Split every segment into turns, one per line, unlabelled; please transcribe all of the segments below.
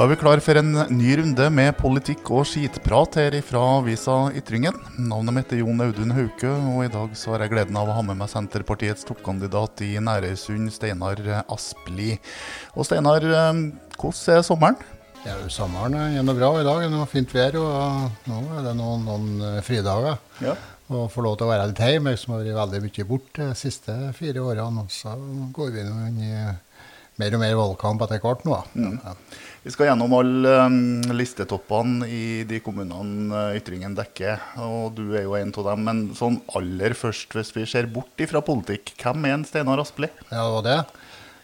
Da er vi klar for en ny runde med politikk og skitprat her fra avisa Ytringen. Navnet mitt er Jon Audun Hauke, og i dag så har jeg gleden av å ha med meg Senterpartiets toppkandidat i Nærøysund, Steinar Aspli. Og Steinar, eh, hvordan er sommeren?
Ja, Sommeren er noe bra i dag. Det er fint vær, og nå er det noen, noen eh, fridager.
Ja.
Og få lov til å være litt hjemme, jeg som har vært veldig mye borte de siste fire årene. Så går vi nå inn i mer og mer valgkamp etter hvert nå.
Mm. Ja. Vi skal gjennom alle um, listetoppene i de kommunene uh, Ytringen dekker. Og du er jo en av dem. Men sånn aller først, hvis vi ser bort ifra politikk, hvem er en Steinar Aspli?
Ja, det var det.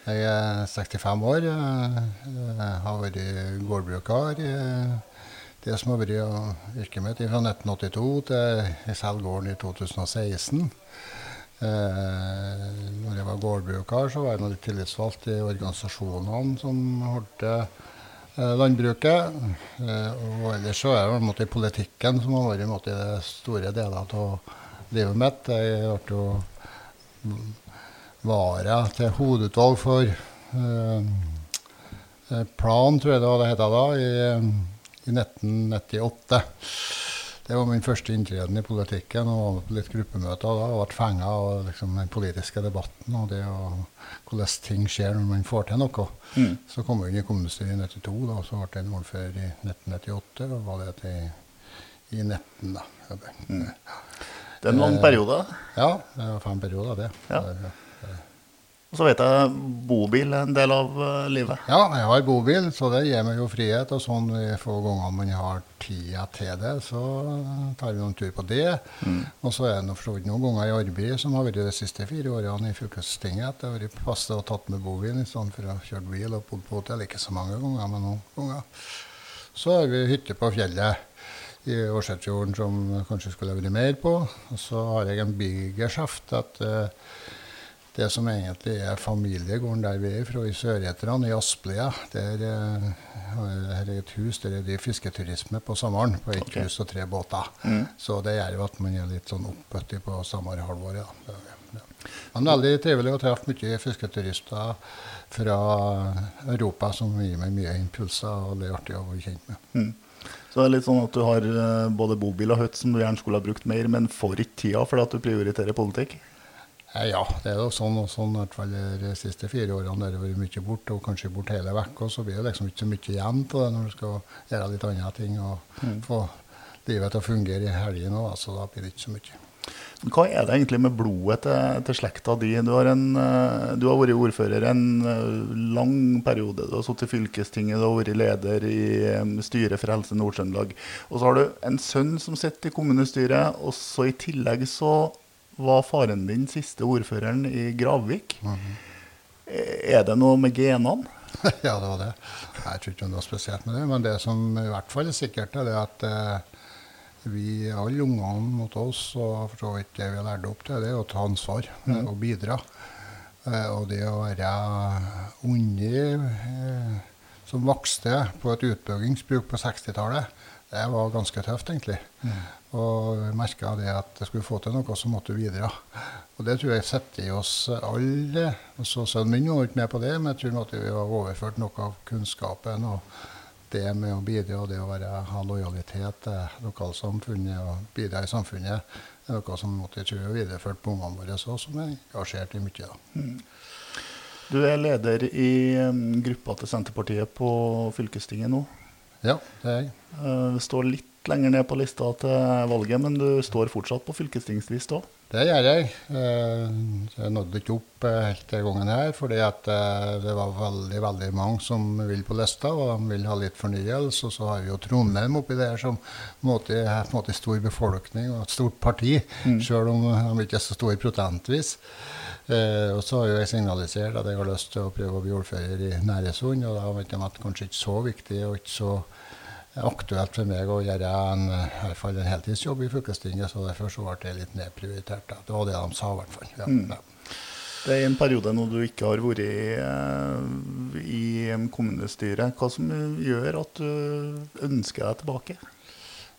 Jeg er 65 år. Jeg har vært gårdbruker. Det som har vært yrket mitt fra 1982 til jeg selger gården i 2016. Eh, når jeg var gårdbruker, så var jeg litt tillitsvalgt i organisasjonene som holdt eh, landbruket. Eh, og ellers så er det i politikken som har vært måte, det store deler av livet mitt. Jeg ble jo vara til hovedutvalg for eh, plan, tror jeg det var det het da, i, i 1998. Det var min første inntreden i politikken. og var på litt gruppemøter da, og ble fenga av liksom, den politiske debatten og det og hvordan ting skjer når man får til noe. Mm. Så kom jeg inn i kommunestyret i 92, da, og så ble jeg ordfører i 1998. Og var det til i 19, da. Mm.
Det er en lang periode?
Ja, det var fem perioder, det. Ja.
Og så vet jeg bobil er en del av uh, livet?
Ja, jeg har bobil, så det gir meg jo frihet. Og sånn de få gangene man har tida til det, så tar vi noen tur på det. Mm. Og så er det for noen ganger i arbeid som har vært de siste fire årene i fylkestinget. Det har vært passe å tatt med bobil i stedet for å kjøre bil og bodd på hotell. Ikke så mange ganger, men noen ganger. Så har vi hytte på fjellet i Årsetfjorden som kanskje skulle vært mer på. Og så har jeg en bigeskjeft at uh, det som egentlig er familiegården der vi er fra, i Sør-Etran, i Asplia. Der uh, er et hus der det er fisketurisme på sommeren, på ett okay. hus og tre båter. Mm. Så det gjør jo at man er litt sånn oppbøttig på sommerhalvåret. Ja. Ja. Men veldig trivelig å treffe mye fisketurister fra Europa som gir meg mye impulser, og det er artig å bli kjent med. Mm.
Så det er litt sånn at du har eh, både bobil og hytte som du gjerne skulle ha brukt mer, men får ikke tida fordi at du prioriterer politikk?
Eh, ja, det er jo sånn, og sånn i hvert fall de siste fire årene der det har vært mye borte, og kanskje borte hele uka. så blir det liksom ikke så mye igjen av det når du skal gjøre litt andre ting og mm. få livet til å fungere i helgene òg, så da blir det ikke så mye.
Hva er det egentlig med blodet til, til slekta di? Du har, en, eh, du har, vært ordfører en eh, lang periode. Du har sittet i fylkestinget, du har vært leder i styret for Helse Nord-Trøndelag. Og så har du en sønn som sitter i kommunestyret, og så i tillegg så var faren din siste ordføreren i Gravvik. Mm -hmm. Er det noe med genene?
ja, det var det. Jeg tror ikke det var spesielt med det. Men det som i hvert fall er sikkert, er det at eh, vi, alle ungene mot oss, og for så vidt det vi har lært opp til, det er å ta ansvar mm. og bidra. Eh, og det å være unge eh, som vokste på et utbyggingsbruk på 60-tallet, det var ganske tøft, egentlig. Mm. Og merka det at skulle skulle få til noe, så måtte vi videre. Og det tror jeg setter i oss alle. Så Sønnen min var ikke med på det, men jeg tror at vi har overført noe av kunnskapen. og det med å bidra og det å være, ha lojalitet til lokalsamfunnet og bidra i samfunnet, er noe som måtte jeg tror er videreført på ungene våre òg, som er engasjert i mye. Mm.
Du er leder i um, gruppa til Senterpartiet på fylkestinget nå.
Ja, det er jeg.
Uh, det står litt lenger ned på lista til valget, men du står fortsatt på fylkestingslista òg?
Det gjør jeg. Eh, jeg nådde ikke opp eh, helt den gangen her, fordi at eh, det var veldig veldig mange som vil på lista, og de vil ha litt fornyelse. Og så har vi jo Trondheim oppi der som måte, på en måte stor befolkning og et stort parti, mm. sjøl om de ikke er så store prosentvis. Eh, og så har jeg signalisert at jeg har lyst til å prøve å bli ordfører i Næresund, og da vet de at det kanskje ikke så viktig og ikke så aktuelt for meg å gjøre en, i hvert fall en heltidsjobb i fylkestinget, så derfor så ble det litt nedprioritert. Da. Det var det de sa, i hvert fall. Ja, mm. ja.
Det er en periode nå du ikke har vært i, eh, i kommunestyret. Hva som gjør at du ønsker deg tilbake?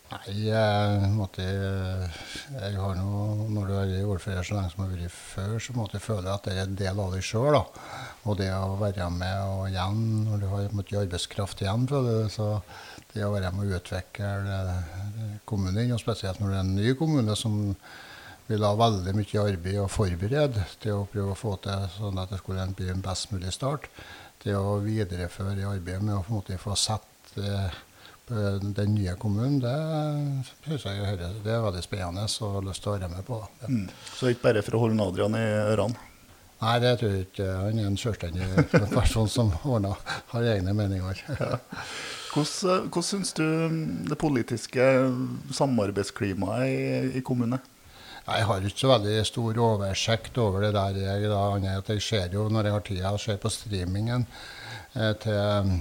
Nei, jeg, måtte, jeg har noe, Når du er ordfører så lenge som jeg har vært før, så måtte jeg føle at det er en del av deg sjøl. Og det å være med og igjen, når du har måtte, arbeidskraft igjen, så det å være med å utvikle kommunen, og spesielt når det er en ny kommune som vil ha veldig mye arbeid og forberede til å prøve å få til sånn at det skulle bli en best mulig start, det å videreføre arbeidet med å på en måte få sett den nye kommunen, det synes jeg høres, det er veldig spennende og har lyst til å være med på.
Mm. Så ikke bare for å holde Adrian i ørene?
Nei, det tror jeg ikke. Han er en selvstendig person som ordner, har egne meninger. Ja.
Hvordan, hvordan syns du det politiske samarbeidsklimaet i, i kommunen?
Jeg har ikke så veldig stor oversikt over det der. Jeg, da, jeg ser jo når jeg har tida, ser på streamingen eh, til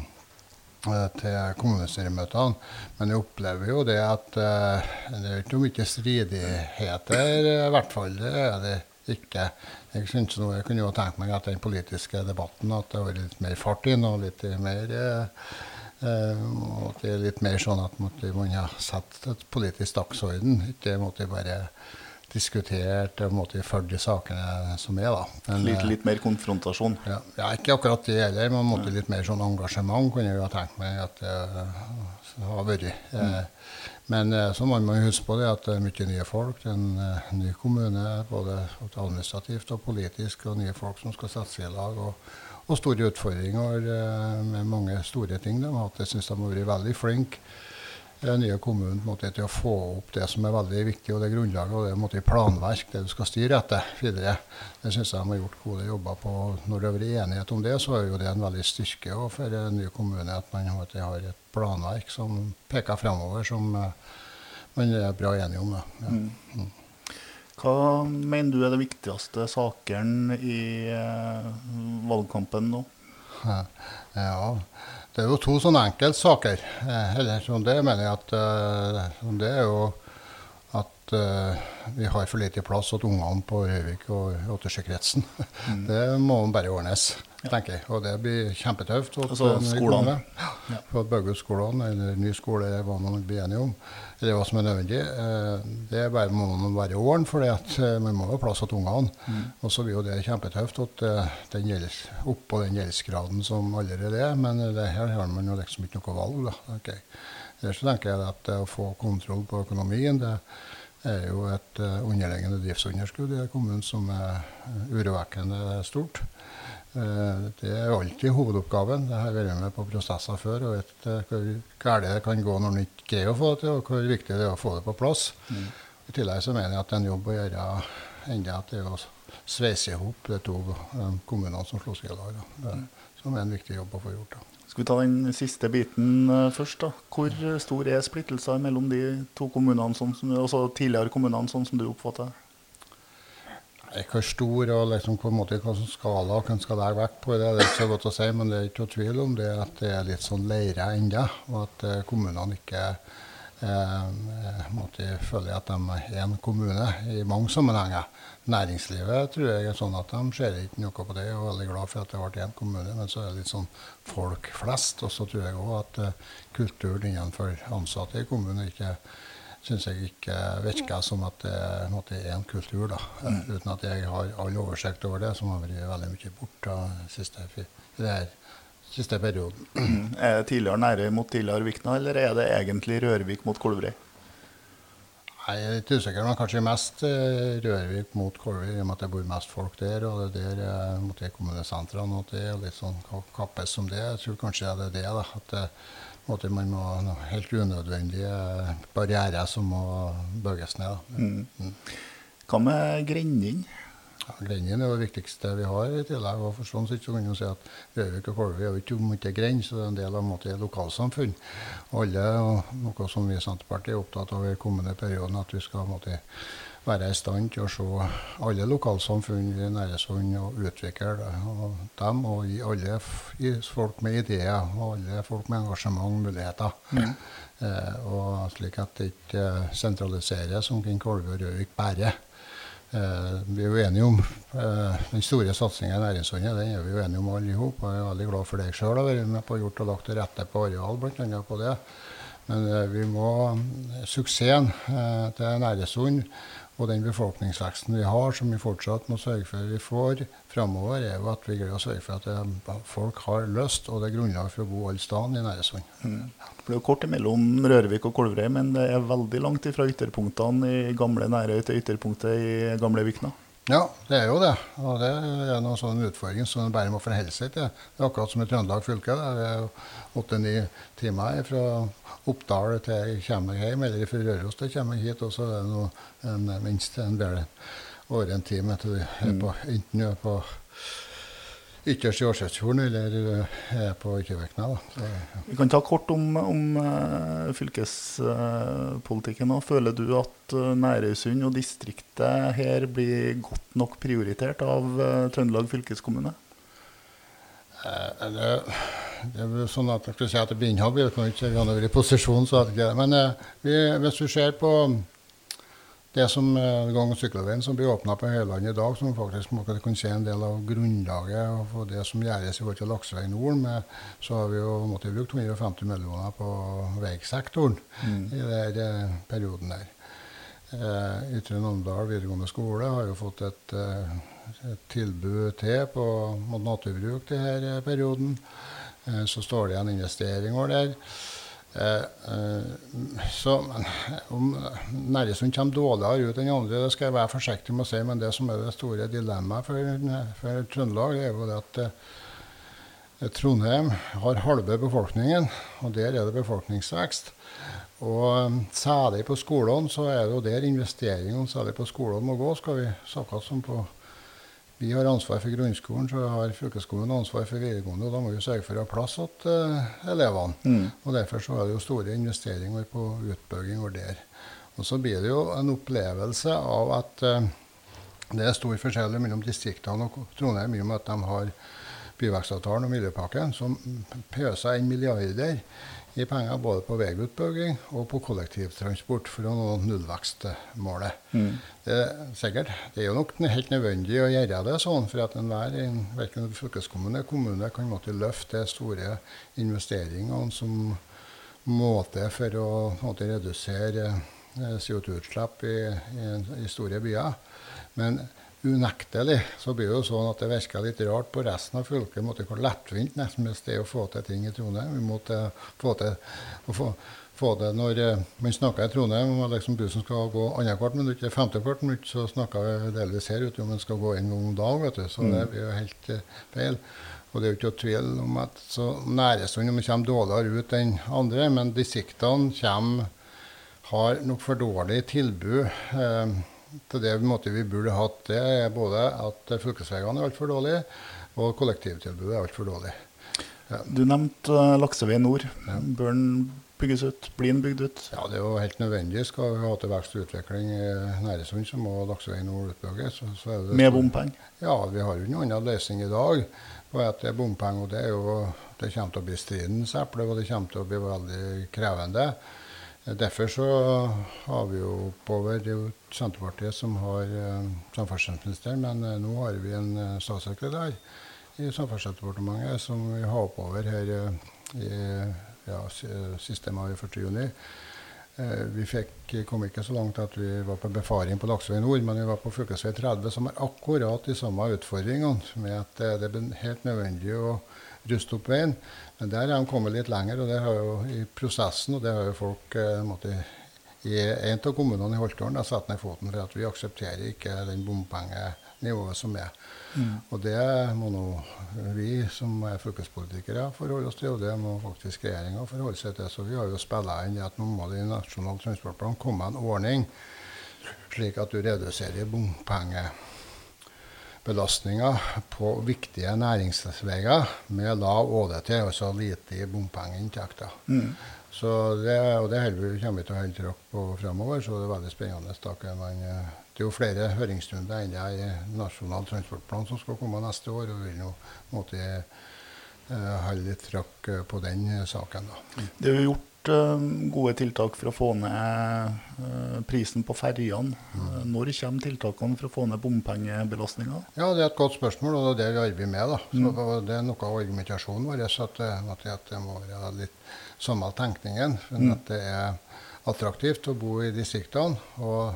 Eh, til kommunestyremøtene. Men jeg opplever jo det at eh, det er ikke mye stridigheter, i hvert fall. Det er det ikke. Jeg, synes noe, jeg kunne jo tenkt meg at den politiske debatten at det var litt mer fart inn, og litt mer uh, uh, at det er litt mer sånn at man har satt et politisk dagsorden. Ikke måtte bare diskutert og måtte følge de sakene som er. da.
Men, litt, litt, mer konfrontasjon?
Ja, ja, ikke akkurat det heller. Man måtte litt mer sånn engasjement, kunne jeg ha tenkt meg at det har vært. Mm. Men så må man huske på det at det er mye nye folk. Det er en ny kommune, både administrativt og politisk, og nye folk som skal sette seg i lag. Og, og store utfordringer uh, med mange store ting. De har hatt. Jeg syns de har vært veldig flinke den nye kommunen måte, til å få opp det som er veldig viktig, og det grunnlaget og det måte, planverk, det du skal styre etter videre. Det syns jeg de har gjort gode jobber på. Når det har vært enighet om det, så er jo det en veldig styrke for en ny kommune at man måte, har et planverk som peker fremover, som man er bra enige om. Ja. Mm.
Hva mener du er de viktigste sakene i uh, valgkampen nå?
Ja, det er jo to sånne enkeltsaker. Eh, eller som det mener jeg at som Det er jo at vi har for lite plass til ungene på Røyvik og Åttersjøkretsen. Mm. Det må bare ordnes, tenker jeg. Og det blir kjempetøft.
Altså skolene?
Ja. For begge skolene, eller ny skole, hva man blir enige om. Det er hva som er nødvendig. Det er bare må man være åren, for man må ha plass til ungene. Mm. Og så blir jo det kjempetøft at den gjelds, oppå den gjeldsgraden som allerede er. Men det her har man jo liksom ikke noe valg. da. Okay. Ellers tenker jeg at å få kontroll på økonomien det er jo et underliggende driftsunderskudd i kommunen som er urovekkende stort. Eh, det er alltid hovedoppgaven. Det har jeg vært med på prosesser før og vet eh, hvor galt det kan gå når en ikke greier å få det til, og hvor viktig det er å få det på plass. Mm. I tillegg så mener jeg at det er en jobb å gjøre enda at det er å sveise i hop de to kommunene som slo seg i lag. Mm. Som er en viktig jobb å få gjort. Da.
Skal vi ta den siste biten først? da. Hvor stor er splittelsen mellom de to kommunene, sånn som, altså tidligere kommunene, sånn som du oppfatter det?
Hvor stor og liksom, en måte, hva skala hvem skal legge vekt på, det er ikke så godt å si. Men det er ikke noe tvil om det at det er litt sånn leire ennå. Og at eh, kommunene ikke eh, måtte føle at de er en kommune i mange sammenhenger. Næringslivet tror jeg er sånn at de ser ikke noe på det og er veldig glad for at det ble én kommune. Men så er det litt sånn folk flest. Og så tror jeg òg at eh, kulturen innenfor ansatte i kommunen ikke syns jeg ikke virker som at det er en kultur. da, mm. Uten at jeg har all oversikt over det, som har vært veldig mye borte siste, siste perioden.
Mm. Er det tidligere Nærøy mot tidligere Vikna, eller er det egentlig Rørvik mot Kolbrei?
Jeg er litt usikker, men kanskje mest eh, Rørvik mot Kolvik, i og med at det bor mest folk der. Og det er der eh, mot de kommunesentrene og det er litt sånn kappes som det. Jeg tror kanskje det er det. da, at det, måte man må ha helt unødvendige barrierer som må bøyes ned. Mm.
Mm. Hva med grendene?
Ja, Grendene er det viktigste vi har i tillegg. og for sånn sett så kan man si at Røvik og Kolvi er jo ikke mye grend, så det er en del av måte, lokalsamfunn. Alle, og noe som vi i Senterpartiet er opptatt av i kommende periode, at vi skal måte, være i stand til å se alle lokalsamfunn i Næresund og utvikle og dem. Og gi alle folk med ideer og alle folk med engasjement muligheter. Mm. Eh, og slik at det ikke sentraliseres omkring Kolve og Røvik bare. Eh, vi er jo enige om eh, den store satsinga i Næringssundet. Den er vi jo enige om alle i hop. Jeg er veldig glad for det jeg sjøl har vært med på gjort og lagt til rette på areal, bl.a. på det. Men vi må Suksessen til Næresund og den befolkningsveksten vi har, som vi fortsatt må sørge for vi får framover, er jo at vi greier å sørge for at det, folk har lyst, og det er grunnlag for å bo alle steder i Næresund. Mm.
Det er jo kort mellom Rørvik og Kolvrei, men det er veldig langt fra ytterpunktene i gamle Nærøy til ytterpunktet i gamle Vikna.
Ja, det er jo det. Og det er noen sånne utfordring som en bare må forholde seg til. Det er akkurat som i Trøndelag fylke. Det er åtte-ni timer fra Oppdal til jeg kommer hjem, eller fra Røros til jeg kommer hit. Og så er det noe, en, minst en bedre over en time til du er på, enten du er på ytterst i Årsetsfjorden eller er på Kjøvekna. Ja.
Vi kan ta kort om, om uh, fylkespolitikken. Uh, Føler du at uh, Nærøysund og distriktet her blir godt nok prioritert av Trøndelag fylkeskommune?
Det, det, er sånn at jeg skulle si at det blir innhold, vi kan ikke være i posisjon. Så det, men vi, hvis du ser på det som uh, gang- og sykkelveien som blir åpna på Høylandet i dag, som faktisk må kan se en del av grunnlaget for det som gjøres i forhold til Lakseveien Nord, med, så har vi jo måttet bruke 250 millioner på veisektoren mm. i den perioden der. Eh, Ytre Namdal videregående skole har jo fått et, uh, et tilbud til på naturbruk denne perioden. Eh, så står det igjen investeringer der. Eh, eh, så om Næresund kommer dårligere ut enn andre, det skal jeg være forsiktig med å si. Men det som er det store dilemmaet for, for Trøndelag, er jo det at eh, Trondheim har halve befolkningen, og der er det befolkningsvekst. Og særlig på skolene så er det jo der investeringene særlig på skolene må gå. skal vi snakke om på vi har ansvar for grunnskolen, så har fylkeskommunen ansvar for videregående. og Da må vi sørge for å ha plass til uh, elevene. Mm. og Derfor så er det jo store investeringer på utbygginger der. Og Så blir det jo en opplevelse av at uh, det er stor forskjell mellom distriktene og Trondheim i og med at de har byvekstavtalen og Miljøpakken, som pøser inn milliarder i penger både på veiutbygging og på kollektivtransport for å nå nullvekstmålet. Mm. Det, sikkert, det er jo nok helt nødvendig å gjøre det sånn, for at enhver verken fylkeskommune eller kommune kan måtte løfte de store investeringene som måte for å måtte redusere eh, CO2-utslipp i, i, i, store byer. Men unektelig så blir det jo sånn at det virker litt rart på resten av fylket måtte hvor lettvint nesten hvis det er å få til ting i Trondheim. Vi måtte få til å få, få det når uh, man snakker i Trondheim om liksom bussen skal gå annethvert minutt eller femtehvert minutt, så snakker vi delvis her ute om den skal gå en gang om dagen. vet du, Så mm. det blir jo helt uh, feil. Og det er jo ikke noe tvil om at så Næresund kommer dårligere ut enn andre, men distriktene kommer, har nok for dårlig tilbud. Uh, til det måte vi burde hatt. Det er både at fylkesveiene er altfor dårlige, og kollektivtilbudet er altfor dårlig.
Ja. Du nevnte uh, Laksevei nord. Ja. Bør den bygges ut? Blir den bygd ut?
Ja, Det er jo helt nødvendig. Skal vi ha til vekst og utvikling i Næresund, så må Laksevei nord utbygges.
Med bompenger?
Ja, vi har jo noen annen løsning i dag på at det er bompenger. og Det, er jo, det kommer til å bli stridens eple, og det kommer til å bli veldig krevende. Derfor så har vi jo oppover Det er jo Senterpartiet som har eh, samferdselsministeren, men eh, nå har vi en eh, statssekretær i Samferdselsdepartementet som vi har oppover her i ja, siste mai 1. juni. Eh, vi fikk, kom ikke så langt at vi var på befaring på Laksevei nord, men vi var på fv. 30, som har akkurat de samme utfordringene. Med at det er helt nødvendig å ruste opp veien. Men der har de kommet litt lenger, og det har jo i prosessen, og det har jo folk eh, måtte, i en av kommunene i Holtålen satt ned foten for at vi aksepterer ikke den bompengenivået som er. Mm. Og det må nå vi som er fylkespolitikere forholde oss til, og det må faktisk regjeringa forholde seg til. Så vi har jo spilla inn at nå må det i Nasjonal transportplan komme en ordning slik at du reduserer bompenger belastninger på viktige næringsveier med lav ÅDT, altså lite i bompengeinntekter. Mm. Så det, og det vi, kommer vi til å holde trykk på fremover, så det er veldig spennende. Man, eh, det er jo flere høringsrunder enn det er Nasjonal transportplan som skal komme neste år. og vi vil nå måtte uh, holde litt trykk på den saken. Da.
Det er jo gjort gode tiltak for å få ned prisen på ferjene. Mm. når kommer tiltakene for å få ned bompengebelastninga?
Ja, Det er et godt spørsmål, og det er det vi arbeider med. da. Så mm. Det er noe av argumentasjonen vår at, at, det må være litt samme tenkningen. Mm. At det er attraktivt å bo i distriktene. og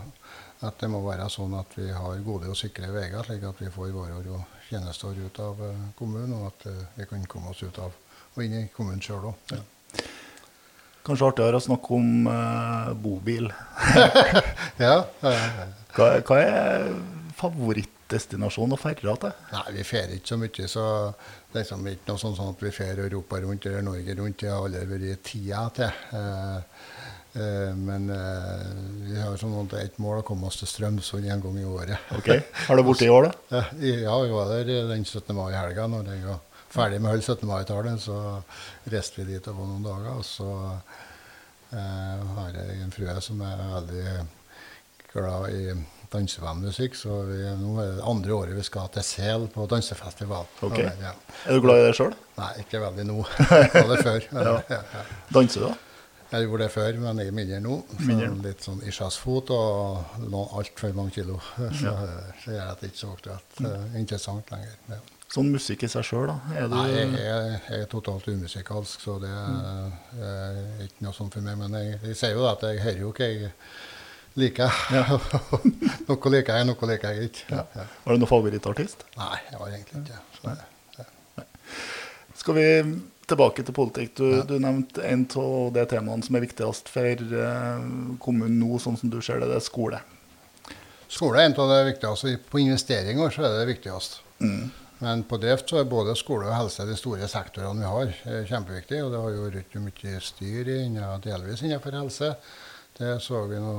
at det må være sånn at vi har gode og sikre veier, slik at vi får varer og tjenester ut av kommunen, og at vi kan komme oss ut av og inn i kommunen sjøl òg. Ja.
Kanskje artigere å snakke om uh, bobil.
ja.
hva, hva, er favorittdestinasjonen å ferde til?
Nei, Vi ferder ikke så mye. så det er liksom ikke noe sånn, sånn at vi fer Europa rundt eller Norge rundt. Det har aldri vært tida til. Uh, men vi har er et mål å komme oss til Strømsund en gang i året.
ok, Har du vært i år, da?
ja, vi var der den 17. mai i helga. når jeg var ferdig med hele 17. mai-tallet, så reiste vi dit og var noen dager. Og så eh, har jeg en frue som er veldig glad i dansebandmusikk. Så vi, nå er det andre året vi skal til Sel på dansefestival.
Okay. Ja. Er du glad i det sjøl?
Nei, ikke veldig nå. Jeg var det før.
ja. Ja, Danser du, da?
Jeg gjorde det før, men jeg er mindre nå. Mindre. Litt sånn isjasfot og altfor mange kilo. Så, så gjør det ikke så aktuelt. Interessant lenger. Ja.
Sånn musikk i seg sjøl, da?
Du Nei, jeg, jeg, jeg, er totalt umusikalsk, så det er, er ikke noe sånt for meg. Men jeg, jeg sier jo at jeg hører jo ikke jeg liker. Ja. noe liker jeg, noe liker jeg ikke. Ja. Ja.
Var det noen favorittartist?
Nei, jeg var egentlig ikke det.
Skal vi tilbake til politikk? Du, du nevnte en av de temaene som er viktigst for uh, kommunen nå, sånn som du ser det, det er skole.
Skole er en av de viktigste. På investeringer så er det det viktigste. Mm. Men på drift så er både skole og helse de store sektorene vi har. er kjempeviktig, og det har jo vært mye styr innen, delvis innenfor helse. Det så vi nå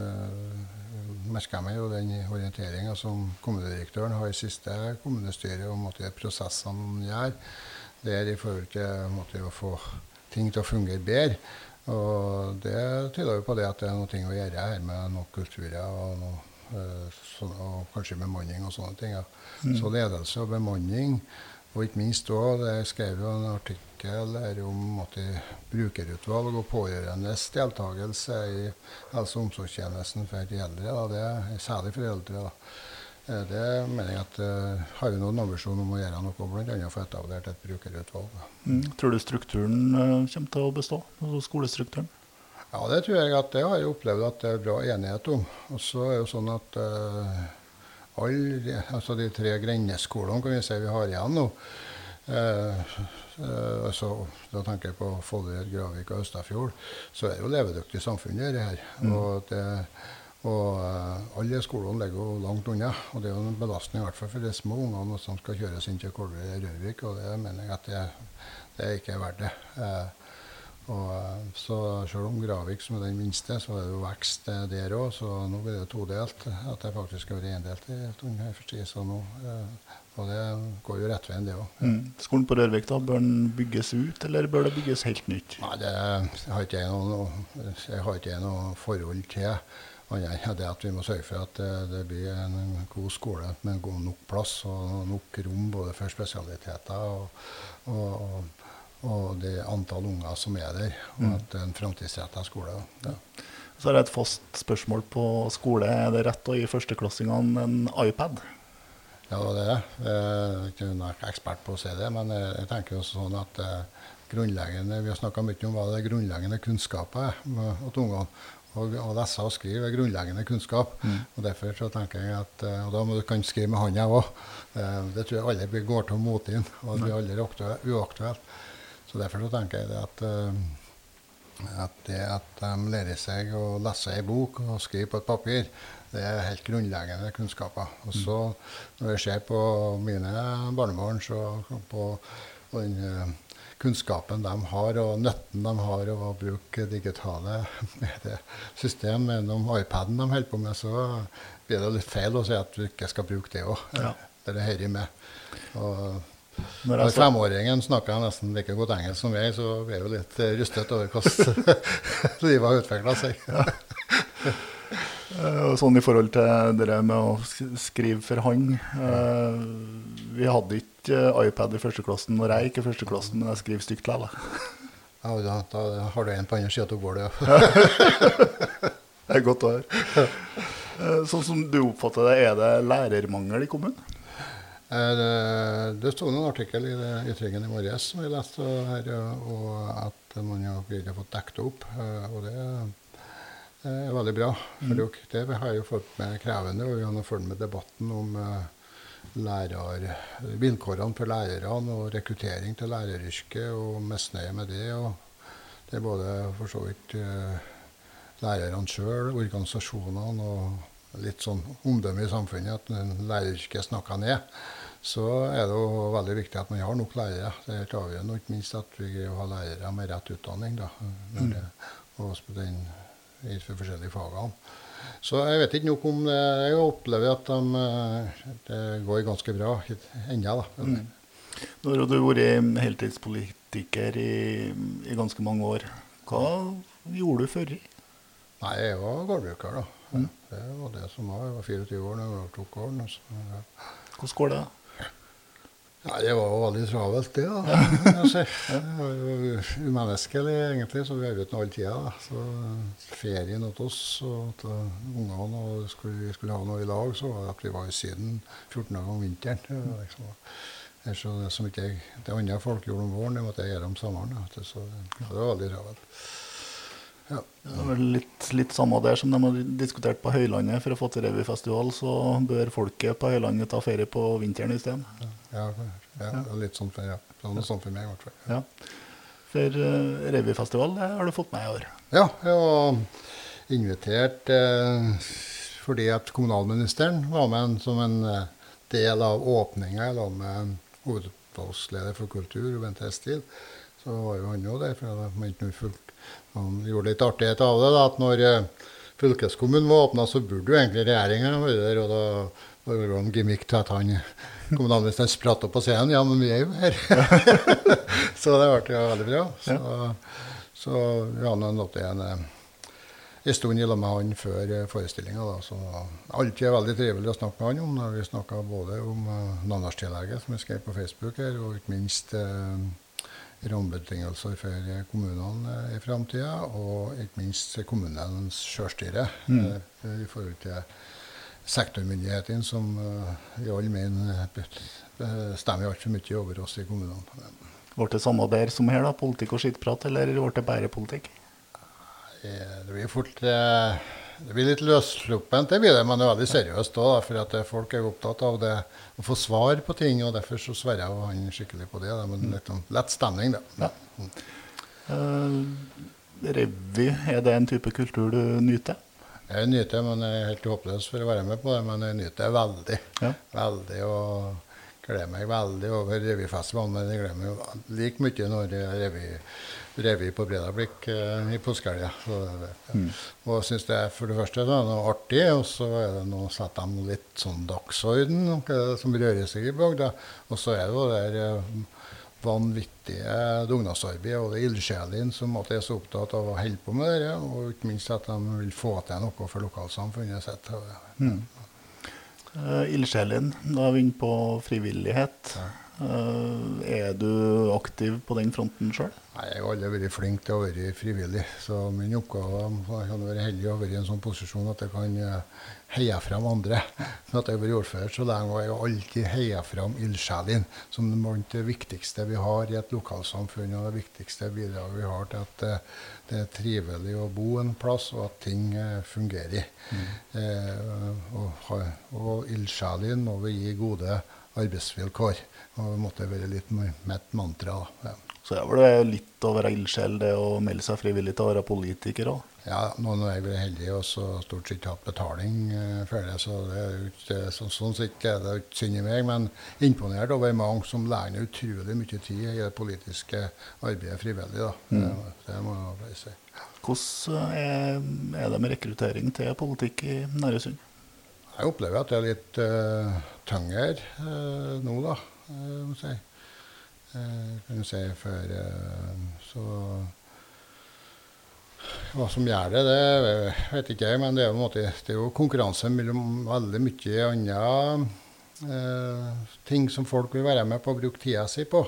eh, merka meg jo den orienteringa som kommunedirektøren har i siste kommunestyre om måtte, prosessene gjør. Det er i forhold til måte, å få ting til å fungere bedre. Og det tyder jo på det at det er noe å gjøre her med noen kulturer og noe Eh, sånn, og kanskje bemanning og sånne ting. Ja. Mm. Så ledelse og bemanning, og ikke minst òg Jeg skrev jo en artikkel om måte, brukerutvalg og pårørendes deltakelse i helse- og omsorgstjenesten for eldre. Da. Det er særlig for eldre. Da. Eh, det mener jeg at uh, har vi noen ambisjon om å gjøre noe, bl.a. få etablert et brukerutvalg.
Mm. Tror du strukturen uh, kommer til å bestå? Altså skolestrukturen?
Ja, det tror jeg at det har jeg opplevd at det er bra enighet om. Og så er det jo sånn at uh, alle altså de tre grendeskolene kan vi si vi har igjen nå uh, uh, altså, Da tenker jeg på Follier, Gravik og Østafjord. Så er det jo levedyktig samfunn, dette her. Mm. Og, det, og alle skolene ligger jo langt unna. Og det er jo en belastning i hvert fall for de små ungene som skal kjøres inn til Kolve eller Rørvik. Og det mener jeg at det, det er ikke verdt det. Og, eh, så selv om Gravik som er den minste, så er det jo vekst der òg. Så nå blir det todelt. At det faktisk har vært endelt i Trondheim. Så nå, eh, og det går jo rett veien, det òg. Mm.
Skolen på Rørvik, da, bør den bygges ut, eller bør det bygges helt nytt?
Nei, Det har ikke jeg noe, jeg har ikke noe forhold til. Annet enn det at vi må sørge for at det, det blir en god skole med god nok plass og nok rom både for spesialiteter og, og, og og det antall unger som er der, og mm. at det er en framtidsretta skole. Ja.
Så er det et fast spørsmål på skole. Er det rett å gi førsteklassingene en iPad?
Ja, det er det. Jeg er ikke ekspert på å si det, men jeg tenker jo sånn at eh, grunnleggende, Vi har snakka mye om hva det grunnleggende kunnskapet er til ungene. Og å lese og skrive er grunnleggende kunnskap. Mm. og Derfor så tenker jeg at, eh, og da må du kan skrive med hånda òg. Eh, det tror jeg alle går til å mote inn, og det blir aldri uaktuelt. Så derfor så tenker jeg at, uh, at det at de lærer seg å lese ei bok og skrive på et papir, det er helt grunnleggende kunnskaper. Og så når jeg ser på mine barnebarn, så på den uh, kunnskapen de har, og nytten de har av å bruke digitale mediesystem gjennom iPaden de holder på med, så blir det litt feil å si at du ikke skal bruke det òg. Ja. Det er det hører med. Og når jeg femåringen snakker nesten like godt engelsk som jeg, så blir jeg jo litt eh, rystet over hvordan livet har utvikla seg.
Eh, sånn i forhold til det med å skrive for hånd. Eh, vi hadde ikke iPad i første klassen når jeg gikk i første klassen, men jeg skriver stygt likevel.
Ja, da, da har du en på andre sida av bordet, ja.
Det er godt å høre. Eh, Sånn som du oppfatter det, er det lærermangel i kommunen?
Det, det sto en artikkel i Ytringen i morges som jeg leste her, og at man har greid å få dekket opp. Og det er veldig bra. For mm. det har jo fått med krevende, og vi har fulgt med debatten om eh, lærer, vilkårene for lærerne og rekruttering til læreryrket og misnøye med det. og Det er både for så vidt eh, lærerne sjøl, organisasjonene og litt sånn omdømme i samfunnet at læreryrket snakker ned, så er det jo veldig viktig at man har nok lærere. Det er helt avgjørende, og ikke minst at vi greier å ha lærere med rett utdanning. da, når det, og den, i de forskjellige fagene. Så jeg vet ikke nok om det. Jeg opplever at de, eh, det går ganske bra ennå. da.
Nå har du vært heltidspolitiker i, i ganske mange år. Hva gjorde du før?
Nei, jeg var gårdbruker, da. Det var det som var. Jeg var 24 år da jeg overtok gården.
Hvordan går det?
Ja, det var jo veldig travelt, det. da. Det var jo umenneskelig, egentlig, så vi arbeidet nå hele tida. da. Så ferien hos oss og til ungene, og skulle, vi skulle ha noe i lag, så var det at vi var i Syden 14 dager om vinteren. Liksom, så det som ikke jeg, det andre folk gjorde om våren, det måtte jeg gjøre om sommeren. da, Så ja, det var veldig travelt. Ja.
Det er vel litt, litt samme der som de har diskutert på Høylandet. For å få til revyfestival, så bør folket på Høylandet ta ferie på vinteren isteden.
Ja, ja, ja, litt sånn for, ja. var sånn for meg, i hvert fall.
Ja. For uh, revyfestival det har du fått med i år.
Ja, jeg var invitert eh, fordi at kommunalministeren var med en, som en eh, del av åpninga. i la med hovedutvalgsleder for kultur, Bent Hestil. Så var jo han jo der. for jeg hadde noe fullt. Han gjorde litt artighet av det. da, at Når eh, fylkeskommunen var åpna, så burde jo egentlig regjeringa vært der. og da var det en gimmick til at han kommunalministeren spratt opp på scenen. Ja, men vi er jo her. så det ble jo veldig bra. Så, så vi hadde nådd en, eh, en stund i lag med han før forestillinga. Så alltid er veldig trivelig å snakke med han om. Vi snakka både om uh, som jeg skrev på Facebook her, og ikke minst uh, rammebetingelser for eh, kommunene eh, i framtida, og ikke minst kommunenes sjølstyre mm. i forhold til sektormyndighetene, som eh, i all min stemmer altfor mye over oss i kommunene.
Ble det samme der som her, da? Politikk og skittprat, eller ble det bare politikk?
Eh, Det blir fort eh, det blir litt løssluppent, det blir det, men det er veldig seriøst òg. For at eh, folk er jo opptatt av det, å få svar på ting, og derfor så sverger jeg han skikkelig på det. Da, men litt sånn lett stemning, da.
Ja. Uh, revy, er det en type kultur du nyter?
Jeg nyter, men jeg er helt håpløs for å være med på det. Men jeg nyter veldig.
Ja.
Veldig og gleder meg veldig over revyfestivalen. Men jeg gleder meg like mye når revy, revy på Bredablikk eh, i påskehelga. Så det- Og syns det er for det første er noe artig, og så er det noe setter de litt sånn dagsorden noe som rører seg i bygda. Og så er det jo det eh, vanvittige dugnadsarbeidet og det ildsjelene som at er så opptatt av å holde på med det, og ikke minst at de vil få til noe for lokalsamfunnet sitt. Og,
Uh, Ildsjelen, da er vi inne på frivillighet. Uh, er du aktiv på den fronten sjøl?
Jeg har aldri vært flink til å være frivillig, så min oppgave jeg kan være heldig å være i en sånn posisjon at jeg kan eh, heie frem andre. Så at jeg vært ordfører så lenge, og jeg har alltid heia frem ildsjelen som blant det viktigste vi har i et lokalsamfunn, og det viktigste bidraget vi har til at eh, det er trivelig å bo en plass, og at ting eh, fungerer. Eh, og ha- og ildsjelen må vi gi gode arbeidsvilkår. Og det måtte være litt mitt mantra. Ja.
Så er det litt å være ildsjel, det å melde seg frivillig til å være politiker òg.
Ja, nå når jeg blir heldig og stort sett hatt betaling eh, for det, så det er jo ikke, så, sånn sett er det ikke synd i meg, men imponert over mange som legger ned utrolig mye tid i det politiske arbeidet frivillig. da. Det, det må jeg si.
Hvordan er, er det med rekruttering til politikk i Næresund?
Jeg opplever at det er litt uh, tyngre uh, nå, da, uh, må jeg si. Uh, kan du si for uh, så Hva som gjør det, det vet ikke jeg, men det er, måte, det er jo konkurranse mellom veldig mye andre eh, ting som folk vil være med på å bruke tida si på.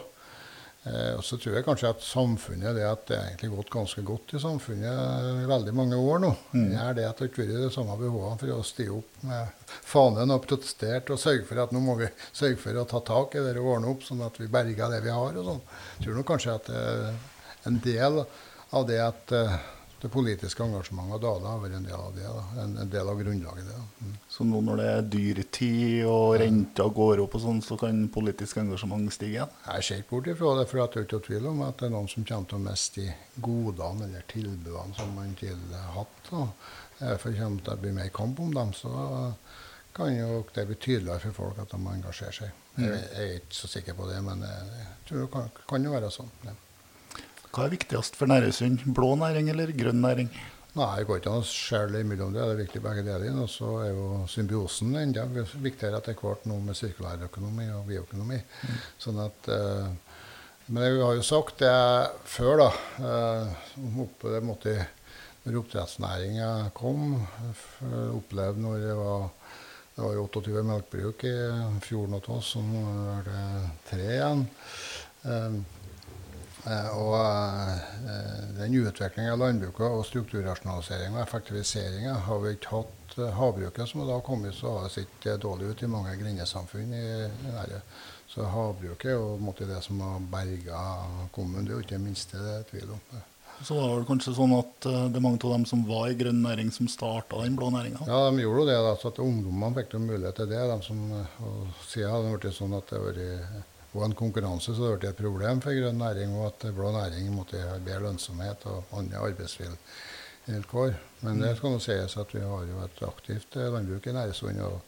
Eh, og så tror jeg kanskje at samfunnet det at det er egentlig gått ganske godt i samfunnet i veldig mange år nå.
Mm.
Det er det at det ikke har vært de samme behovene for å stille opp med fanen og protestert og sørge for at nå må vi sørge for å ta tak i det og ordne opp, sånn at vi berger det vi har. og sånn. Jeg tror nok kanskje at er en del av det at eh, det politiske engasjementet og Dale har vært en del av det. Da. En, en del av grunnlaget. Det. Mm.
Så nå når det er dyrtid og renta går opp og sånn, så kan politisk engasjement stige igjen?
Jeg ser ikke bort ifra det, for det er ikke å tvil om at det er noen som kommer til å miste de godene eller tilbudene som man tidligere har hatt. Da. Eh, For kommer til å bli mer kamp om dem, så kan jo det bli tydeligere for folk at de engasjerer seg. Jeg, jeg er ikke så sikker på det, men jeg tror det kan, kan jo være sånn. Ja.
Hva er viktigst for Næresund? Blå næring eller grønn næring?
Nei, det går ikke an å skjelle imellom det. Det er viktig begge deler. Og så er jo symbiosen enda viktigere etter hvert nå med sirkulærøkonomi og bioøkonomi. Sånn at eh, Men jeg har jo sagt det før, da. Eh, oppe, det måtte, når oppdrettsnæringa kom, opplevde når det var det var jo 28 melkebruk i fjorden hos oss, og nå er det tre igjen. Eh, Eh, og eh, den utviklinga av landbruket og strukturrasjonalisering og effektivisering har vi ikke hatt eh, havbruket som har da kommet, så har det sett eh, dårlig ut i mange grendesamfunn. i, i nære. Så havbruket er jo det som har berga kommunen. Det er jo ikke det minste det er tvil om.
Så var det kanskje sånn at eh, det er mange av dem som var i grønn næring, som starta den blå næringa?
Ja, de gjorde jo det. da, så at Ungdommene fikk jo mulighet til det. De som, eh, og Siden har det blitt sånn at det har vært var en konkurranse, så det ble et problem for grønn næring. Og at blå næring måtte ha bedre lønnsomhet og andre arbeidsvilkår. Men det skal nå sies at vi har jo et aktivt eh, landbruk i Næresund. Og,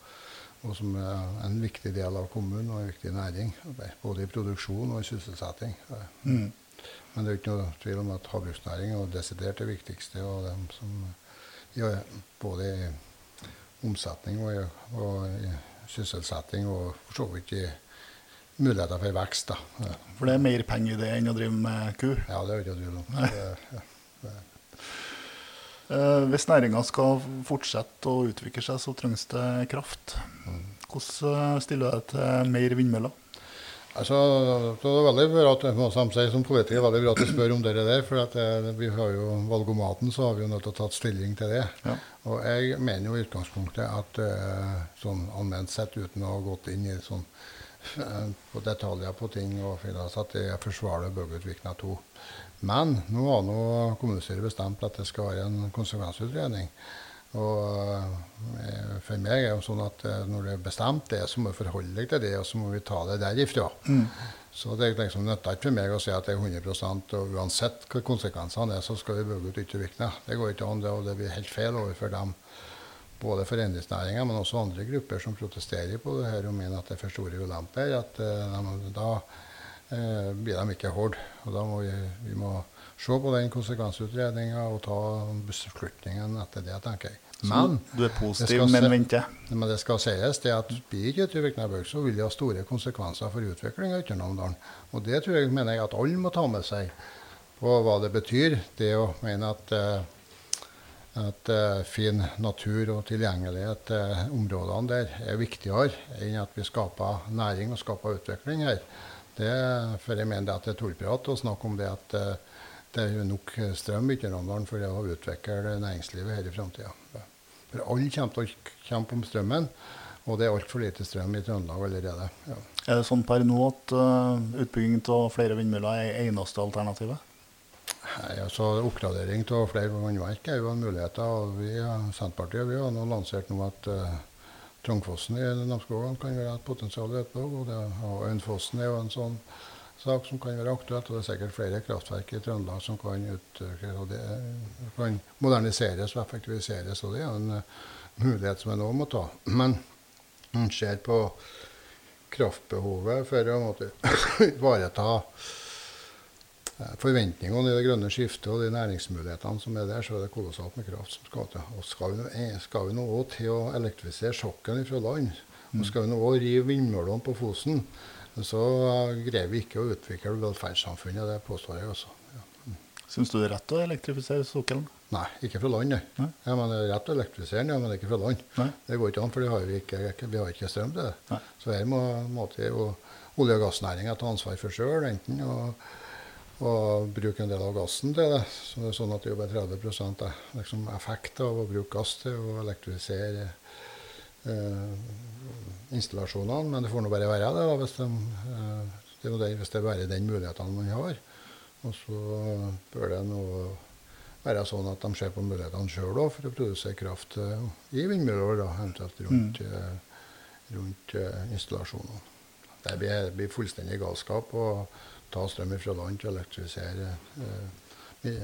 og som er en viktig del av kommunen og en viktig næring. Både i produksjon og i sysselsetting.
Mm.
Men det er ikke noe tvil om at havbruksnæring er desidert det viktigste. Og dem som ja, både i omsetning og i, og i sysselsetting og for så vidt i muligheter for vekst. da.
For det er mer penger i det enn å drive med ku.
Ja, det er ikke tvil om.
Eh, hvis næringa skal fortsette å utvikle seg, så trengs det kraft. Hvordan eh, stiller du deg til mer vindmøller?
Altså, det er veldig bra at må jeg si, som politiker veldig bra at du spør om det der. For at det, vi har jo valgomaten, så har vi jo nødt til å ta stilling til det.
Ja.
Og jeg mener jo i utgangspunktet at eh, sånn allment sett, uten å ha gått inn i sånn eh, på detaljer på ting, og finne ut at det er forsvarlig å bygge ut Vikna 2. Men nå har nå kommunestyret bestemt at det skal være en konsekvensutredning. Og eh, for meg er det jo sånn at eh, når det er bestemt det, så må du forholde deg til det, og så må vi ta det derifra. Så det er liksom nytter ikke for meg å si at det er 100 og uansett hva konsekvensene er, så skal vi bygge ut Ytre Vikna. Det går ikke an, det, og det blir helt feil overfor dem. Både foreningsnæringa, men også andre grupper som protesterer på det her og mener at det er for store ulemper. At eh, de, da eh, blir de ikke hørt. Og da må vi, vi må se på den konsekvensutredninga og ta beslutningen etter det, tenker jeg. Men
du er positiv, men venter.
men det skal sies det at blir ikke Ytre Viknabøk, så vil det ha store konsekvenser for utviklinga i Ytre Namdalen. Og det tror jeg mener jeg at alle må ta med seg på hva det betyr. Det å mene at, eh, at uh, fin natur og tilgjengelighet til områdene der er viktigere enn at vi skaper næring og skaper utvikling her. Det, for jeg mener at det er tullprat å snakke om det at uh, det er nok strøm i Ytre for å utvikle næringslivet her i framtida. For alle kommer til å kjempe om strømmen, og det er altfor lite strøm i Trøndelag allerede. Ja.
Er det sånn per nå at eh, utbygging av flere vindmøller er eneste alternativet?
Nei, altså Oppgradering av flere vannverk er jo en mulighet. og vi, Senterpartiet vi har nå lansert nå at uh, Trongfossen i Namsskogan kan være et potensial. Og og er jo en sånn sak som kan være aktuelt. Og det er sikkert flere kraftverk i Trøndelag som kan, utvikle, og det, kan moderniseres og effektiviseres. og Det er en uh, mulighet som en òg må ta. Men man ser på kraftbehovet for å måtte ivareta eh, forventningene i det grønne skiftet og de næringsmulighetene som er der, så er det kolossalt med kraft som skal til. Og skal vi eh, skal vi nå også til å elektrifisere sokkelen fra land, og skal vi nå også rive vindmøllene på Fosen, så eh, greier vi ikke å utvikle velferdssamfunnet. Det påstår jeg også. Ja.
Syns du det er rett å elektrifisere sokkelen?
Nei, ikke fra land, nei. Ja, men det er rett å elektrifisere den, ja, men ikke fra land.
Nei.
Det går ikke an, for vi har vi, ikke, vi har ikke strøm til det.
Nei.
Så her må, måtte jo olje- og gassnæringa ta ansvar for sjøl, enten å å bruke en del av gassen til det. Så det er sånn at det er bare 30 er liksom effekt av å bruke gass til å elektrifisere eh, installasjonene. Men det får nå bare være det, da, hvis, de, eh, det hvis det er bare den muligheten man har. Og så bør det nå være sånn at de ser på mulighetene sjøl for å produsere kraft eh, i vindmøller, eventuelt rundt, eh, rundt eh, installasjonene. Det blir, blir fullstendig galskap å ta strøm fra land til å elektrifisere i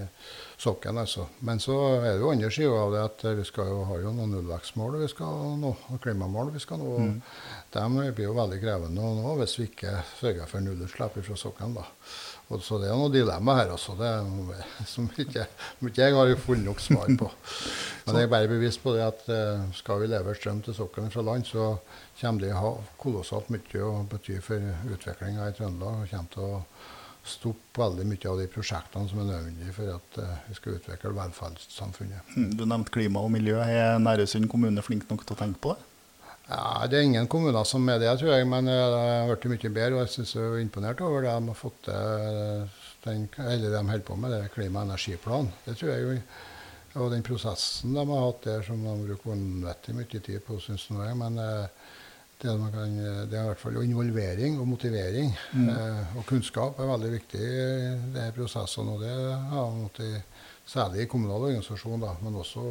sokken, Altså. Men så er det jo andre sida av det at vi skal jo, har jo noen nullvekstmål vi skal nå, og klimamål vi skal nå.
Mm.
De blir jo veldig krevende nå hvis vi ikke sørger for nullutslipp fra sokken. da. Og så det er noe dilemma her, altså. Det er noe som ikke, ikke jeg har funnet nok svar på. Men jeg er bare bevisst på det at eh, skal vi levere strøm til sokkelen fra land, så kommer det å ha kolossalt mye å bety for utviklinga i Trøndelag. Og kommer til å stoppe veldig mye av de prosjektene som er nødvendige for at eh, vi skal utvikle velferdssamfunnet.
Mm, Du nevnte klima og miljø. Er Næresund kommune flink nok til å tenke på det?
Ja, Det er ingen kommuner som er det, tror jeg, men eh, det har blitt mye bedre. og Jeg synes jeg er imponert over det de har fått til, den, eller de holder på med, det klima- og energiplanen. Det tror jeg jo, Og den prosessen de har hatt der, som de bruker vanvittig mye tid på, syns jeg. Men eh, det, man kan, det er i hvert fall involvering og motivering. Eh, og kunnskap er veldig viktig i disse prosessene. Og det har måttet, særlig i kommunal organisasjon, da, men også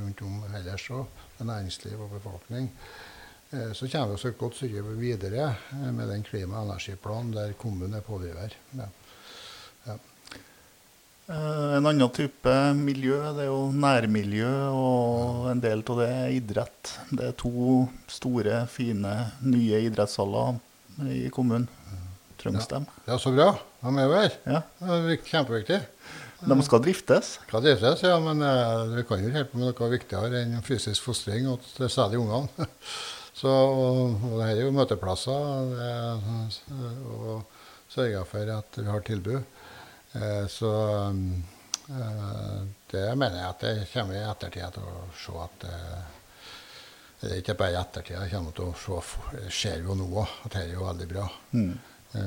rundt om ellers med næringsliv og befolkning. Eh, Så kommer vi oss et godt stykke videre eh, med den klima- og energiplanen der kommunen er pådriver. Ja.
Eh, En annen type miljø det er jo nærmiljø, og en del av det er idrett. Det er to store, fine, nye idrettshaller i kommunen. Trengs dem?
ja, så bra. De er jo her.
Ja.
Det er kjempeviktig.
De skal driftes.
Skal driftes, ja, men eh, vi kan jo hjelpe med noe viktigere enn fysisk fostring, og til særlig ungene. Så, og, og det her er jo møteplasser, det, er- og sørge for at vi har tilbud. Eh, så eh, det mener jeg at det kommer i ettertid til å se at eh, det er ikke bare i ettertid, jeg kommer til å se, skjer jo nå òg, at dette er jo veldig bra.
Mm.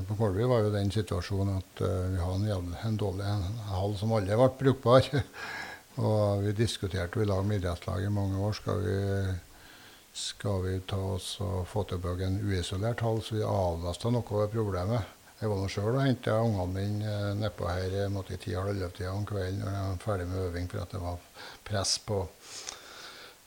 På Kolby var jo den situasjonen at vi hadde en, en dårlig hall som aldri ble brukbar. og vi diskuterte jo i lag med idrettslaget i mange år skal vi, skal vi ta oss og få tilbake en uisolert hall, så vi avlasta noe av problemet. Jeg var sjøl og henta ungene mine eh, nedpå her eh, i ti-halv-elleve-tida om kvelden når jeg var ferdig med øving for at det var press på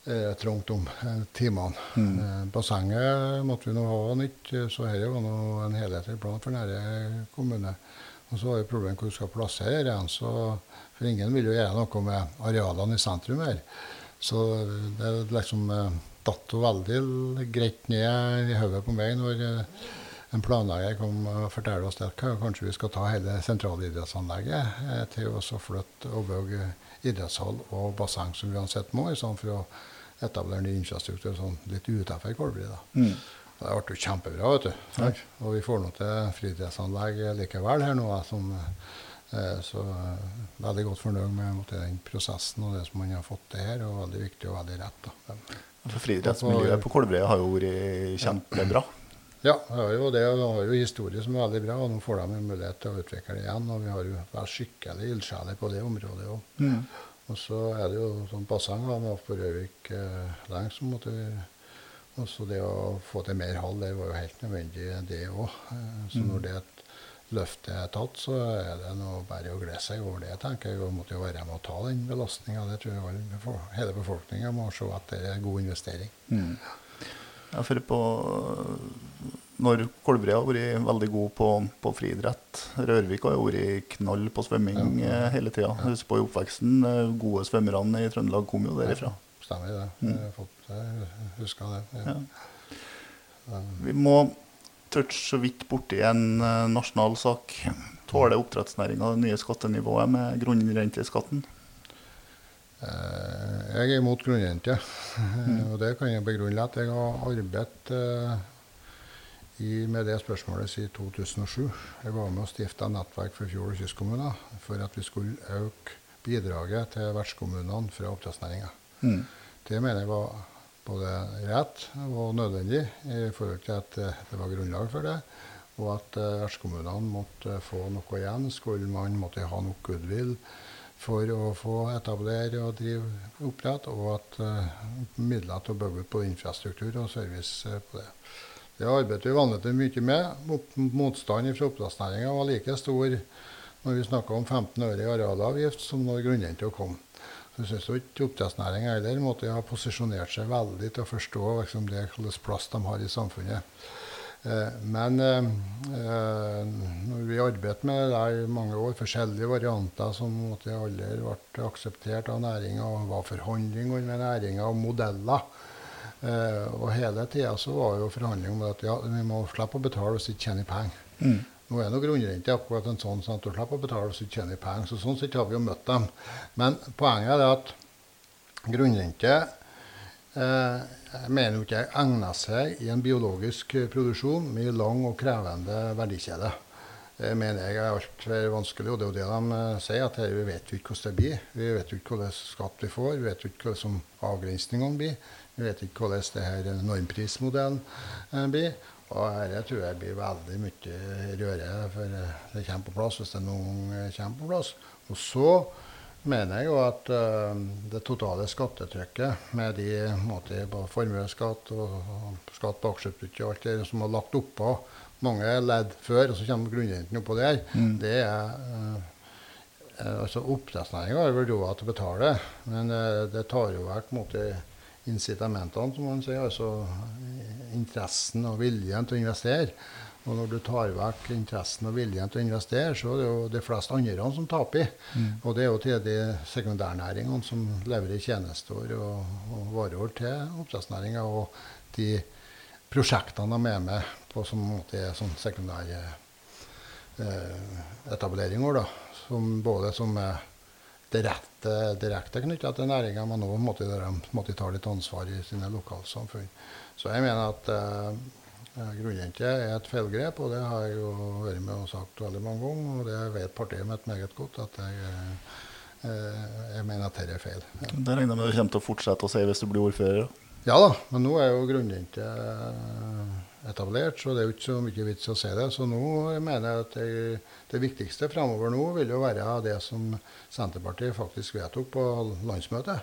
eh, trangt om eh, timene. Eh, bassenget måtte vi nå ha nytt, så dette var nå en helhetlig plan for Nære kommune. Og så var det problemet hvor du skal plassere. Så, for ingen vil jo gjøre noe med arealene i sentrum her. Så det liksom datt veldig greit ned i hodet på meg når en planlegger kom og fortalte oss at kanskje vi skal ta hele sentralidrettsanlegget eh, til å flytte og bygge idrettshall og basseng som vi uansett må, i stedet for å etablere ny infrastruktur sånn litt utenfor Kolbri. da.
Mm.
Det ble jo kjempebra, vet du. sant? Og vi får nå til friidrettsanlegg likevel her nå. Som, eh, så eh, veldig godt fornøyd med måtte, den prosessen og det som man har fått til her. og Veldig viktig og veldig rett. da.
For Friidrettsmiljøet på Kolbreia har jo vært kjempebra.
Ja, vi har jo det. det har jo historie som er veldig bra. og Nå får de en mulighet til å utvikle det igjen. Og vi har jo vært skikkelig ildsjeler på det området òg.
Mm.
Og så er det jo sånn basseng da, med på Røvik eh, lenge så måtte vi Og så det å få til mer hall, det var jo helt nødvendig, det òg. Eh, så når det løftet er tatt, så er det nå bare å glede seg over det, tenker jeg. Og måtte jo være med å ta den belastninga. Det tror jeg hele befolkninga må se at det er god investering.
Mm. Ja, føler på, når Kolbreia har vært veldig god på, på friidrett Rørvik har vært knall på svømming ja. hele tida. Husk på i oppveksten, eh, gode svømmerne i Trøndelag kom jo derifra.
Stemmer det.
Mm.
Jeg fått, jeg husker det. Ja.
Ja. Vi må touche så vidt borti en eh, nasjonal sak. Tåler oppdrettsnæringa det nye skattenivået med grunnrenteskatten?
Eh, Jeg er imot grunnrente. Og det kan jeg begrunne at jeg har arbeidet eh, i, med det spørsmålet siden 2007. Jeg var med og stifta Nettverk for fjord- og kystkommuner for at vi skulle øke bidraget til vertskommunene fra oppdrettsnæringa.
Mm.
Det mener jeg var både rett og nødvendig i forhold til at eh, det var grunnlag for det. Og at vertskommunene måtte få noe igjen. Skulle man måtte ha nok goodwill for å få etablere og drive oppdrett, og at uh, midler til å bygge på infrastruktur og service uh, på det. Det arbeidet vi vanligvis mye med. Motstanden fra oppdrettsnæringa var like stor når vi snakka om 15 øre i arealavgift som når grunnrenta kom. Så syns ikke oppdrettsnæringa heller måtte ha posisjonert seg veldig til å forstå liksom, det hvilken plass de har i samfunnet. Eh, men eh, eh, når vi arbeidet med det i mange år, forskjellige varianter som måtte aldri ble akseptert av næringa, og var forhandlinger med næringa og modeller. Og hele tida så var jo forhandling om at ja, vi må slippe å betale hvis vi ikke tjener penger. Mm. Nå er nå grunnrente akkurat en sånn sånn at du slipper å betale hvis du ikke tjener penger. Så sånn sett har vi jo møtt dem. Men poenget er at grunnrente eh, jeg mener jo ikke egner seg i en biologisk produksjon med lang og krevende verdikjede. Det mener jeg er altfor vanskelig, og det er jo det de sier. at Vi vet jo ikke hvordan det blir. Vi vet jo ikke hvilken skatt vi får, vi vet jo ikke hvordan avgrensningene blir. Vi vet ikke hvordan det her normprismodellen blir. Og dette tror jeg blir veldig mye røre for det kommer på plass, hvis det noen gang kommer på plass. Og så mener jeg jo at uh, det totale skattetrykket med de måte, på formuesskatt og, og skatt på aksjeutbytte og alt det som har lagt oppå mange ledd før, og så kommer grunnrenten oppå der, mm. det er uh, altså Oppdrettsnæringa har vel råd til å betale, men det tar jo vekk incitamentene, som man sier. Altså interessen og viljen til å investere. Og når du tar vekk interessen og viljen til å investere, så er det jo de fleste andre som taper. Mm. Og det er jo til de sekundærnæringene som leverer tjenester og, og varer til oppdrettsnæringa, og de prosjektene de er med på som er sånn sekundære eh, etableringer. da, som Både som er direkte, direkte knytta til næringa, men òg måtte de måtte ta litt ansvar i sine lokalsamfunn. Så jeg mener at eh, grunnrente er et feilgrep, og det har jeg jo vært med og sagt veldig mange ganger. Og det vet partiet mitt meget godt, at jeg, eh, jeg mener at dette er feil.
Ja. Det regner jeg med du kommer til å fortsette å si hvis du blir ordfører?
Ja da, men nå er jo grunnrente etablert, så det er jo ikke så mye vits å se det. Så nå mener jeg at det, det viktigste framover nå vil jo være det som Senterpartiet faktisk vedtok på landsmøtet.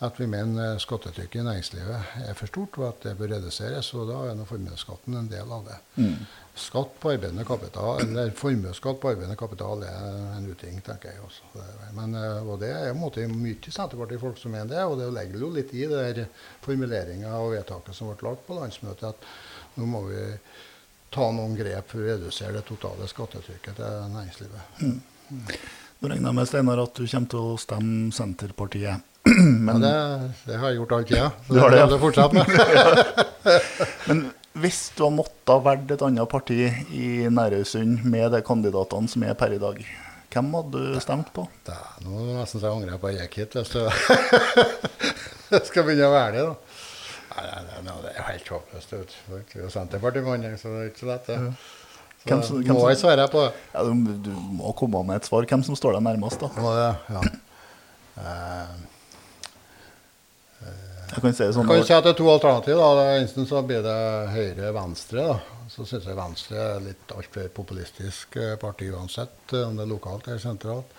At vi mener skattetrykket i næringslivet er for stort, og at det bør reduseres. Og da er nå formuesskatten en del av det. Mm. Skatt på arbeidende kapital, eller Formuesskatt på arbeidende kapital er en uting, tenker jeg også. Men, eh, og det er måte mye Senterparti-folk som mener det, og det legger jo litt i det formuleringa og vedtaket som ble lagt på landsmøtet. at nå må vi ta noen grep for å redusere det totale skattetrykket til næringslivet. Mm.
Mm. Nå regner jeg med Steinar, at du kommer til å stemme Senterpartiet.
Men, ja, det, det, har jeg gjort all tida. Så det har det, fortsatt med.
Men hvis du har måttet velge et annet parti i Nærøysund med de kandidatene som er per i dag, hvem hadde du stemt på?
Da, nå må jeg nesten angre på at jeg gikk hit hvis du skal begynne å være det. da. Nei, nei, nei, det er helt håpløst. Det er jo Senterpartimannen, så det er ikke så lett, det. Ja. Så hvem som, hvem må jeg svare på
ja, du, du, må komme med et svar. Hvem som står deg nærmest, da?
Må det, ja. Uh,
jeg kan si det sånn.
Jeg kan si at det er to alternativer. Enten så blir det Høyre-Venstre. Så syns jeg Venstre er litt altfor populistisk eh, parti uansett, eh, om det er lokalt eller sentralt.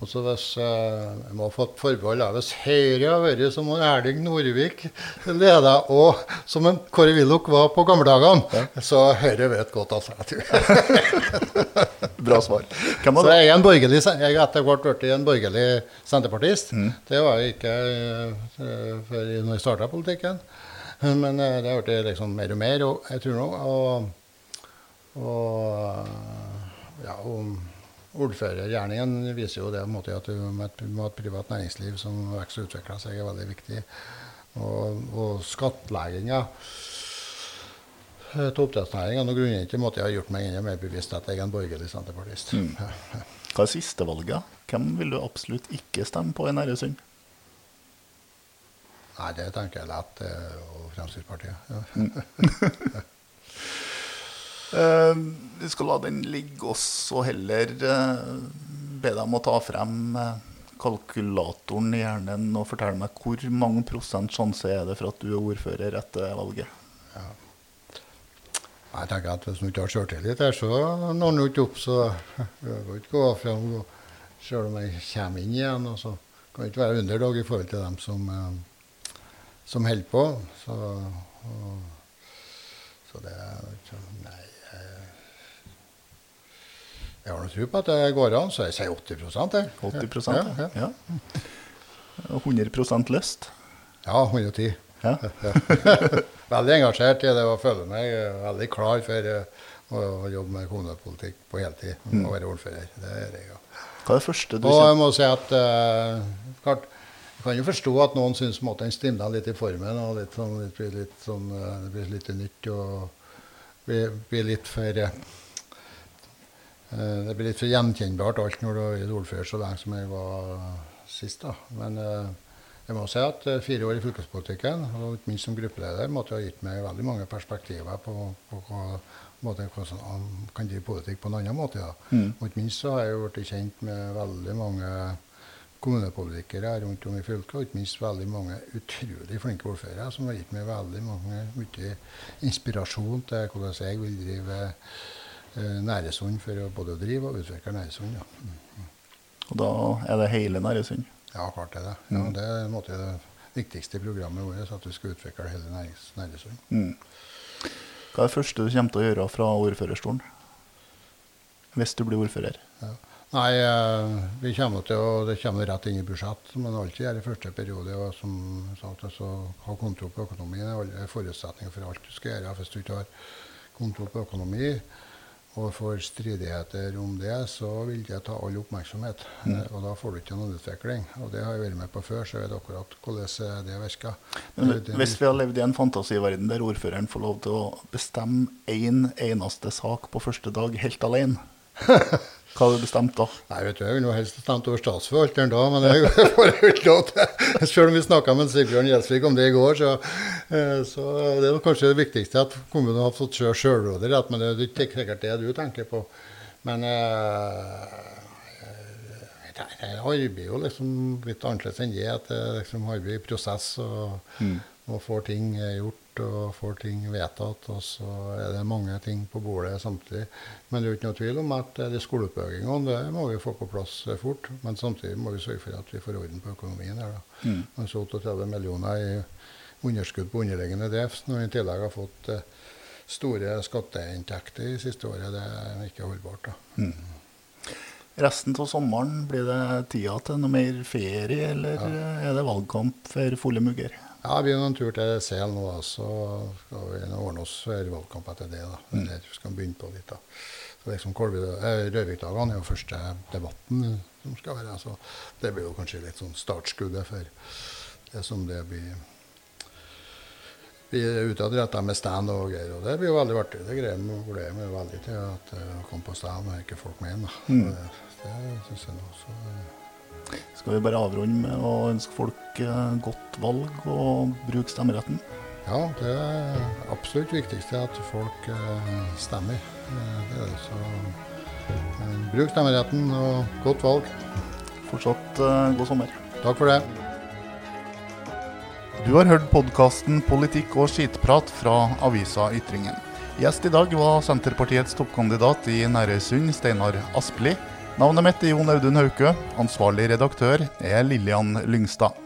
Og så hvis eh, Jeg må ha fått forbehold hvis Høyre har vært som Erling Norvik leda, og som en Kåre Willoch var på gamle dagene, ja. så Høyre vet godt, altså.
Bra svar.
så jeg er en borgerlig, jeg etter hvert blitt en borgerlig senterpartist. Mm. Det var jeg ikke uh, før når jeg starta politikken. Men uh, det har blitt liksom mer og mer, og jeg tror nå og, og ja, og Ordførergjerningen viser jo det måte, at du må ha et privat næringsliv som vokser og utvikler seg, er veldig viktig. Og, og skattlegginga til oppdrettsnæringa grunnen at jeg har gjort meg enda mer bevisst at jeg er en borgerlig senterpartist. Mm.
Hva er siste valget? Hvem vil du absolutt ikke stemme på i Næresund?
Nei, det tenker jeg lett. Og Fremskrittspartiet. Ja. Mm.
Uh, vi skal la den ligge oss og heller uh, be deg om å ta frem uh, kalkulatoren i hjernen og fortelle meg hvor mange prosent sjanse er det for at du er ordfører etter valget?
Jeg tenker at Hvis du ikke har sjøltillit her, så når du ikke opp. Så jeg kan ikke gå fram sjøl om jeg kommer inn igjen. og så kan jeg ikke være underdog i forhold til dem som, eh, som holder på. Så, og, så det Nei. Jeg har nå tro på at det går an, så jeg sier 80 jeg.
80
ja, ja.
ja. 100 lyst?
Ja, 110.
Ja.
veldig engasjert i det og føler meg eh, veldig klar for eh, å, jobbe med kommunepolitikk på heltid.
Mm.
Og være ordfører. Det er jeg, ja.
Hva er det første du
Og jeg må si at uh, klart, Jeg kan jo forstå at noen syns på en måte den stimler litt i formen. og litt sånn, litt, blir litt sånn, uh, Det blir litt nytt og blir, blir litt for uh, Det blir litt for gjenkjennbart alt når du vært ordfører så lenge som jeg var sist. da. Men jeg må si at fire år i fylkespolitikken, og ikke minst som gruppeleder, måtte ha gitt meg veldig mange perspektiver på, på på måte, hvordan man kan drive politikk på en annen måte. Ja.
Mm.
Og ikke minst så har jeg blitt kjent med veldig mange kommunepolitikere rundt om i fylket, og ikke minst veldig mange utrolig flinke ordførere som har gitt meg veldig mange mye inspirasjon til hvordan jeg vil drive eh, Næresund for å både drive og utvikle Næresund. Ja. Mm.
Og da er det hele Næresund?
Ja, klart er det. Ja,
Mm.
det er måte det viktigste i programmet vårt, at vi skal utvikle hele Næresund.
Mm. Hva er det første du kommer til å gjøre fra ordførerstolen? Hvis du blir ordfører?
Nei, eh, vi kommer til å, det kommer rett inn i budsjett, som en alltid gjør i første periode. og som sagt, altså, Ha kontroll på økonomien er forutsetningen for alt du skal gjøre. Hvis du ikke har kontroll på økonomi og får stridigheter om det, så vil det ta all oppmerksomhet.
Mm.
Eh, Og da får du ikke noen utvikling. Og det har jeg vært med på før, så jeg vet akkurat hvordan det virker.
Men hvis vi har levd i en fantasiverden der ordføreren får lov til å bestemme én en eneste sak på første dag helt alene, hva hadde du bestemt da?
Nei, vet du, Jeg ville helst stemt over statsforvalteren da, men det får jeg ikke lov til. Selv om vi snakka med Sigbjørn Gjelsvik om det i går, så, eh, så det er kanskje det viktigste at kommunen har fått sjø- sjølråderett. Men det er ikke sikkert det du tenker på. Men eh, det det arbeider jo liksom litt annerledes enn det. At det liksom arbeider i prosess og, og får ting gjort og får ting vedtatt. Og så er det mange ting på bordet samtidig. Men det er jo ikke noe tvil om at de skoleoppbyggingene det må vi få på plass fort. Men samtidig må vi sørge for at vi får orden på økonomien her. da.
Mm.
Så 38 millioner i underskudd på underliggende drift, når vi i tillegg har fått eh, store skatteinntekter i siste året. Det er ikke holdbart. da.
Resten av sommeren, blir det tida til noe mer ferie, eller er det valgkamp for fulle mugger?
Ja, Vi har en tur til Sel nå, da, så skal vi ordne oss valgkamp etter det. da. Mm. er vi skal begynne på litt. da. Så liksom eh, Rørvikdagene er jo første debatten som skal være. så Det blir jo kanskje litt sånn startskuddet for det som det blir vi er utadrettet med stand og greier, og det blir jo veldig artig. Det greier vi gleder meg veldig til at å komme på stand og ikke folk med inn. da.
Mm.
Det, det syns jeg nå. Så, eh,
Skal vi bare avrunde med å ønske folk eh, godt valg og bruke stemmeretten?
Ja, det er absolutt viktigste at folk eh, stemmer. Eh, det er det. Så bruk stemmeretten og godt valg.
Fortsatt god sommer.
Takk for det.
Du har hørt podkasten 'Politikk og skitprat' fra avisa Ytringen. Gjest i dag var Senterpartiets toppkandidat i Nærøysund, Steinar Aspli. Navnet mitt er Jon Audun Hauke. Ansvarlig redaktør er Lillian Lyngstad.